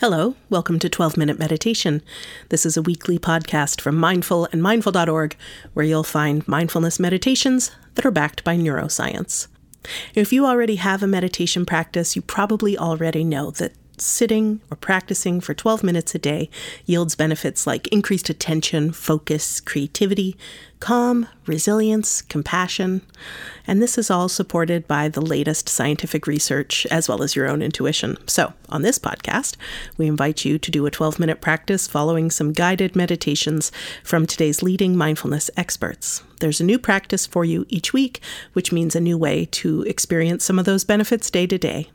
Hello, welcome to 12 Minute Meditation. This is a weekly podcast from Mindful and Mindful.org where you'll find mindfulness meditations that are backed by neuroscience. If you already have a meditation practice, you probably already know that sitting or practicing for 12 minutes a day yields benefits like increased attention, focus, creativity, calm, resilience, compassion. And this is all supported by the latest scientific research as well as your own intuition. So, on this podcast, we invite you to do a 12 minute practice following some guided meditations from today's leading mindfulness experts. There's a new practice for you each week, which means a new way to experience some of those benefits day to day.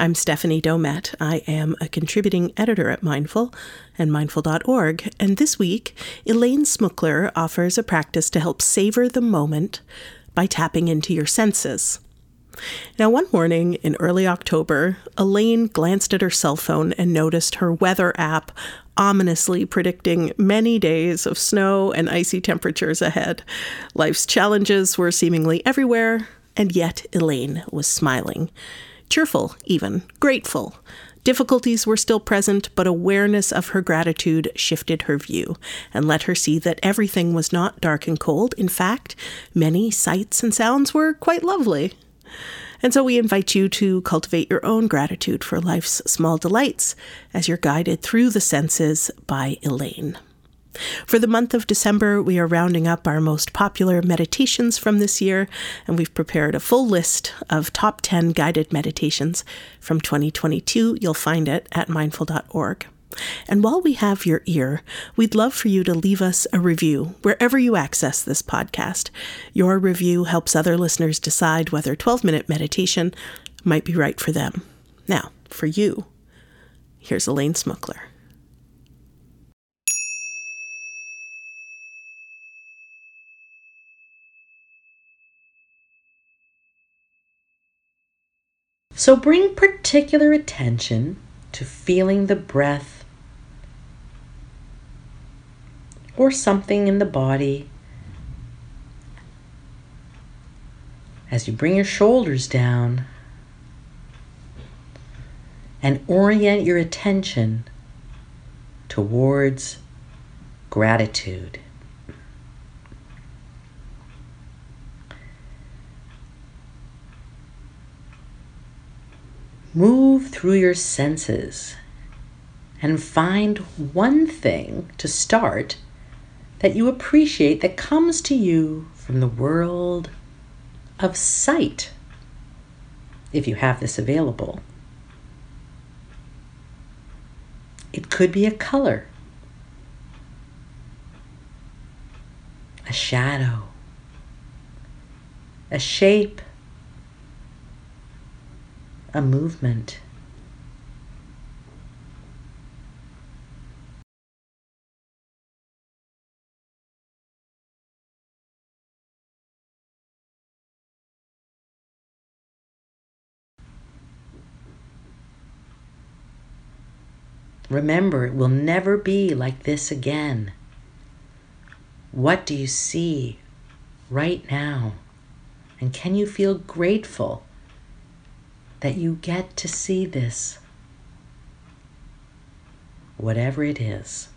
I'm Stephanie Domet. I am a contributing editor at Mindful and Mindful.org. And this week, Elaine Smookler offers a practice to help savor the moment by tapping into your senses. Now, one morning in early October, Elaine glanced at her cell phone and noticed her weather app ominously predicting many days of snow and icy temperatures ahead. Life's challenges were seemingly everywhere, and yet Elaine was smiling cheerful, even, grateful. Difficulties were still present, but awareness of her gratitude shifted her view and let her see that everything was not dark and cold. In fact, many sights and sounds were quite lovely. And so we invite you to cultivate your own gratitude for life's small delights as you're guided through the senses by Elaine. For the month of December, we are rounding up our most popular meditations from this year, and we've prepared a full list of top 10 guided meditations from 2022. You'll find it at mindful.org. And while we have your ear, we'd love for you to leave us a review wherever you access this podcast. Your review helps other listeners decide whether 12 minute meditation might be right for them. Now, for you, here's Elaine Smookler. So bring particular attention to feeling the breath or something in the body as you bring your shoulders down and orient your attention towards gratitude. Move through your senses and find one thing to start that you appreciate that comes to you from the world of sight, if you have this available. It could be a color, a shadow, a shape, a movement. Remember, it will never be like this again. What do you see right now? And can you feel grateful that you get to see this, whatever it is.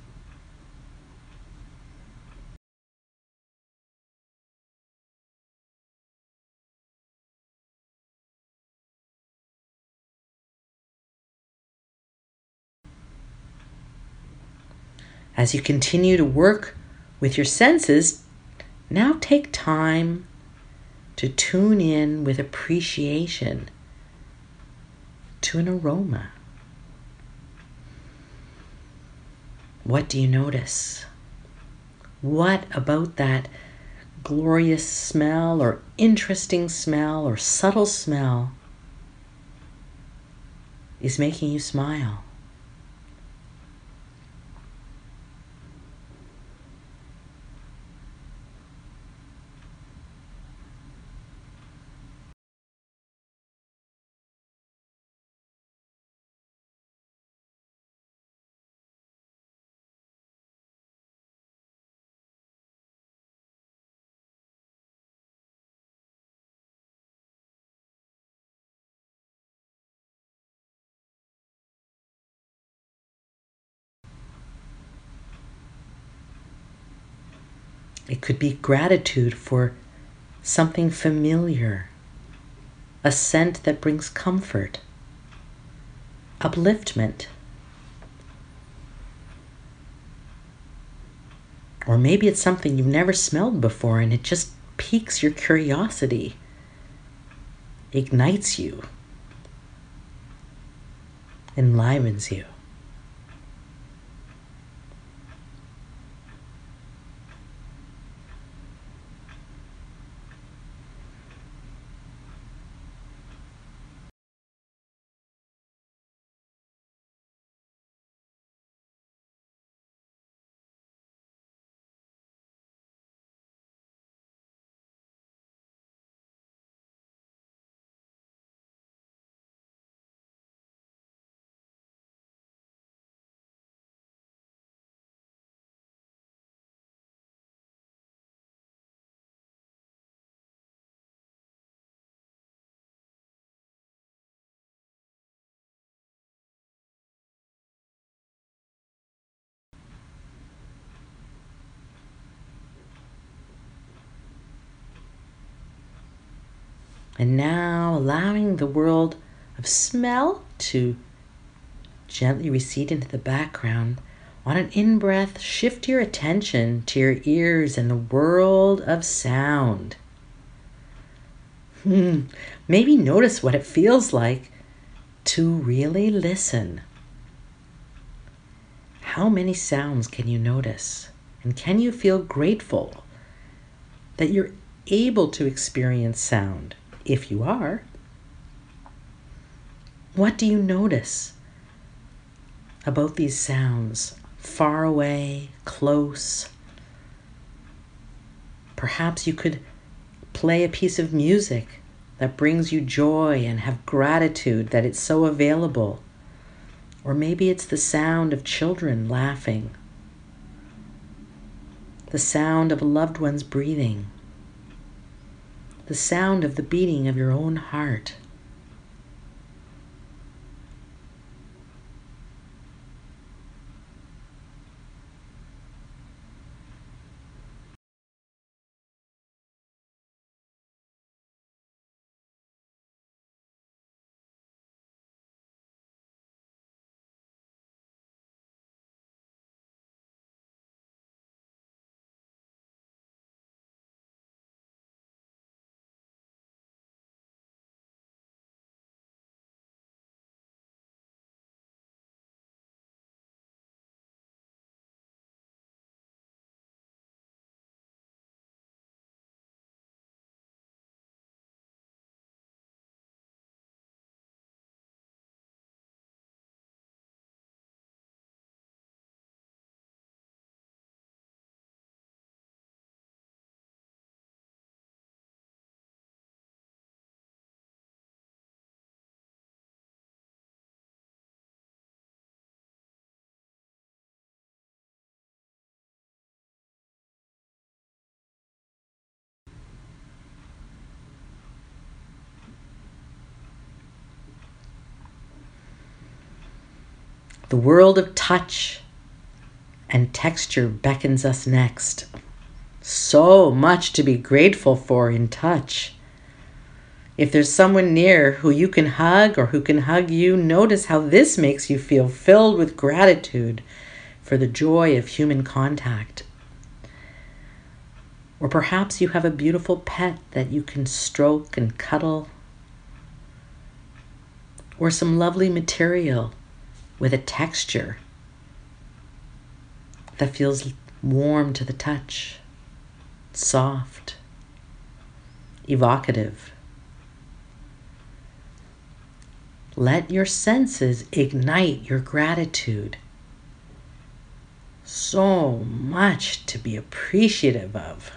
As you continue to work with your senses, now take time to tune in with appreciation to an aroma. What do you notice? What about that glorious smell or interesting smell or subtle smell is making you smile? It could be gratitude for something familiar, a scent that brings comfort, upliftment. Or maybe it's something you've never smelled before and it just piques your curiosity, ignites you, enlivens you. And now allowing the world of smell to gently recede into the background. On an in breath, shift your attention to your ears and the world of sound. Hmm. Maybe notice what it feels like to really listen. How many sounds can you notice? And can you feel grateful that you're able to experience sound? If you are, what do you notice about these sounds? Far away, close. Perhaps you could play a piece of music that brings you joy and have gratitude that it's so available. Or maybe it's the sound of children laughing, the sound of a loved one's breathing the sound of the beating of your own heart. The world of touch and texture beckons us next. So much to be grateful for in touch. If there's someone near who you can hug or who can hug you, notice how this makes you feel filled with gratitude for the joy of human contact. Or perhaps you have a beautiful pet that you can stroke and cuddle. Or some lovely material with a texture that feels warm to the touch, soft, evocative. Let your senses ignite your gratitude. So much to be appreciative of.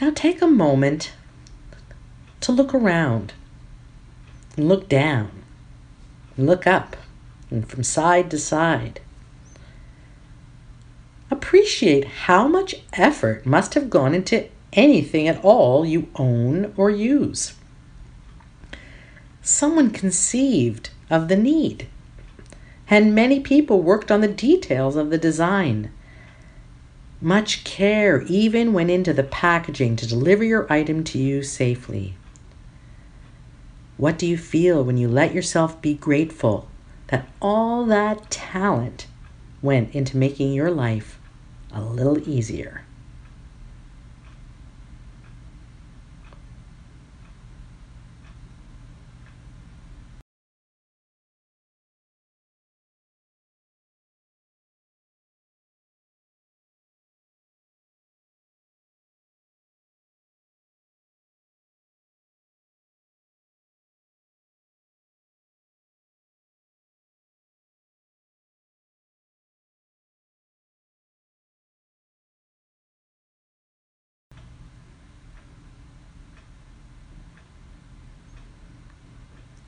Now take a moment to look around look down look up and from side to side. Appreciate how much effort must have gone into anything at all you own or use. Someone conceived of the need, and many people worked on the details of the design. Much care even went into the packaging to deliver your item to you safely. What do you feel when you let yourself be grateful that all that talent went into making your life a little easier?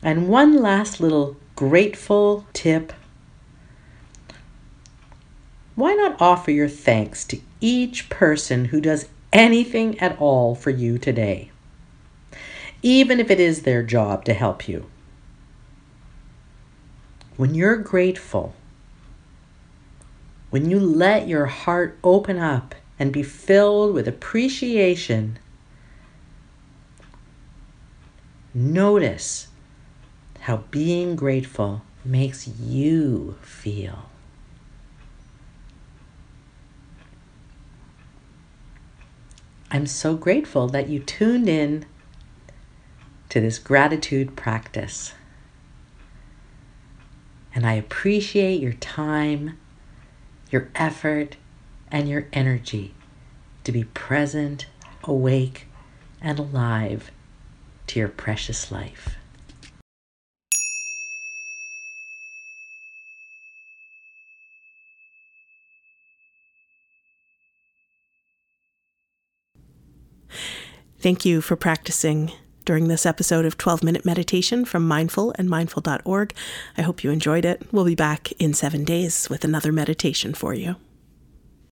And one last little grateful tip why not offer your thanks to each person who does anything at all for you today, even if it is their job to help you? When you're grateful, when you let your heart open up and be filled with appreciation, notice how being grateful makes you feel. I'm so grateful that you tuned in to this gratitude practice. And I appreciate your time, your effort, and your energy to be present, awake, and alive to your precious life. Thank you for practicing during this episode of 12 Minute Meditation from Mindful and Mindful.org. I hope you enjoyed it. We'll be back in seven days with another meditation for you.